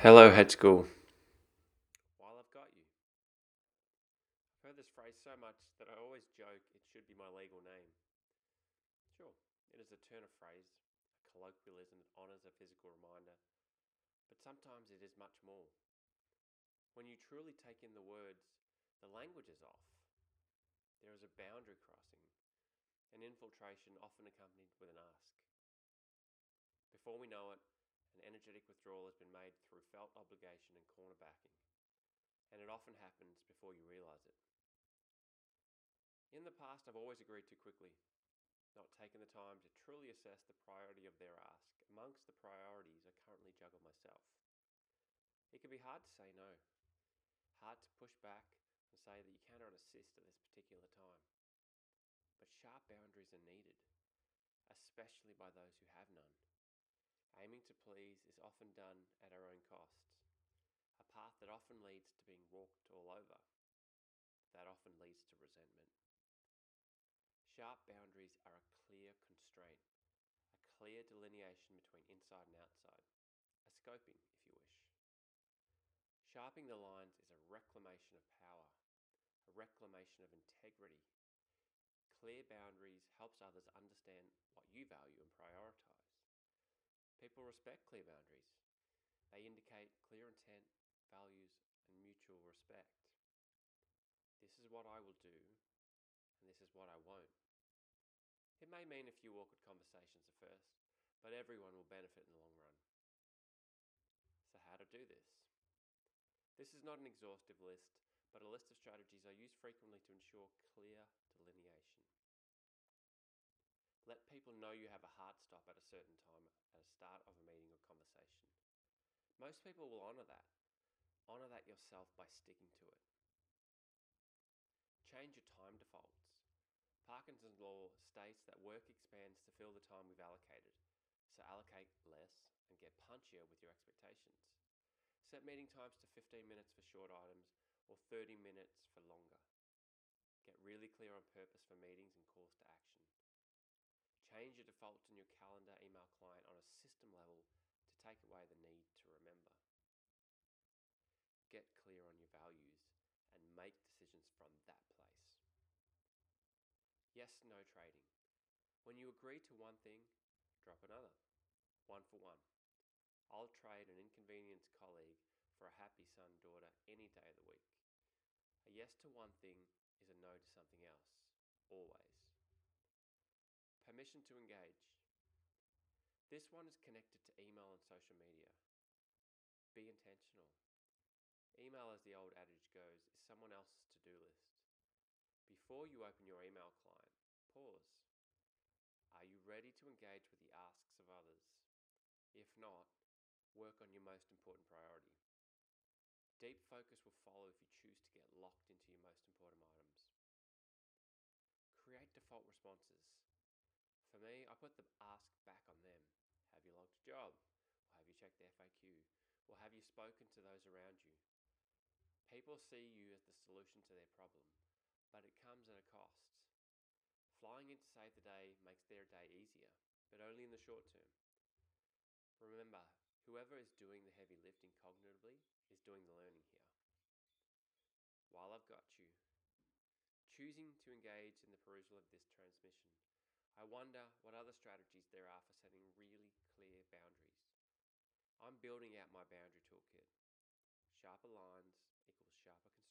Hello, Hedge School. While I've got you, I've heard this phrase so much that I always joke it should be my legal name. Sure, it is a turn of phrase, a colloquialism that honours a physical reminder, but sometimes it is much more. When you truly take in the words, the language is off. There is a boundary crossing, an infiltration often accompanied with an ask. Before we know it, an energetic withdrawal has been made through backing, and it often happens before you realize it. In the past, I've always agreed too quickly, not taking the time to truly assess the priority of their ask amongst the priorities I currently juggle myself. It can be hard to say no, hard to push back and say that you cannot assist at this particular time. But sharp boundaries are needed, especially by those who have none. Aiming to please is often done at our own costs, path that often leads to being walked all over, that often leads to resentment. Sharp boundaries are a clear constraint, a clear delineation between inside and outside, a scoping, if you wish. Sharpening the lines is a reclamation of power, a reclamation of integrity. Clear boundaries helps others understand what you value and prioritize. People respect clear boundaries. They indicate clear intent, values, and mutual respect. This is what I will do, and this is what I won't. It may mean a few awkward conversations at first, but everyone will benefit in the long run. So, how to do this? This is not an exhaustive list, but a list of strategies I use frequently to ensure clear delineation. Let people know you have a hard stop at a certain time at a start of a meeting or conversation. Most people will honour that. Honour that yourself by sticking to it. Change your time defaults. Parkinson's law states that work expands to fill the time we've allocated, so allocate less and get punchier with your expectations. Set meeting times to 15 minutes for short items or 30 minutes for longer. Get really clear on purpose for meetings and calls to action. Change your defaults in your calendar email client on a system level to take away the need to remember. Get clear on your values and make decisions from that place. Yes, no trading. When you agree to one thing, drop another. One for one. I'll trade an inconvenienced colleague for a happy son daughter any day of the week. A yes to one thing is a no to something else, always. Permission to engage. This one is connected to email and social media. Be intentional. Email, as the old adage goes, is someone else's to do list. Before you open your email client, pause. Are you ready to engage with the asks of others? If not, work on your most important priority. Deep focus will follow if you choose to get locked into your most important items. Create default responses. For me, I put the ask back on them. Have you logged a job? Or have you checked the FAQ? Or have you spoken to those around you? People see you as the solution to their problem, but it comes at a cost. Flying in to save the day makes their day easier, but only in the short term. Remember, whoever is doing the heavy lifting cognitively is doing the learning here. While I've got you, choosing to engage in the perusal of this transmission I wonder what other strategies there are for setting really clear boundaries. I'm building out my boundary toolkit. Sharper lines sharper constraints equals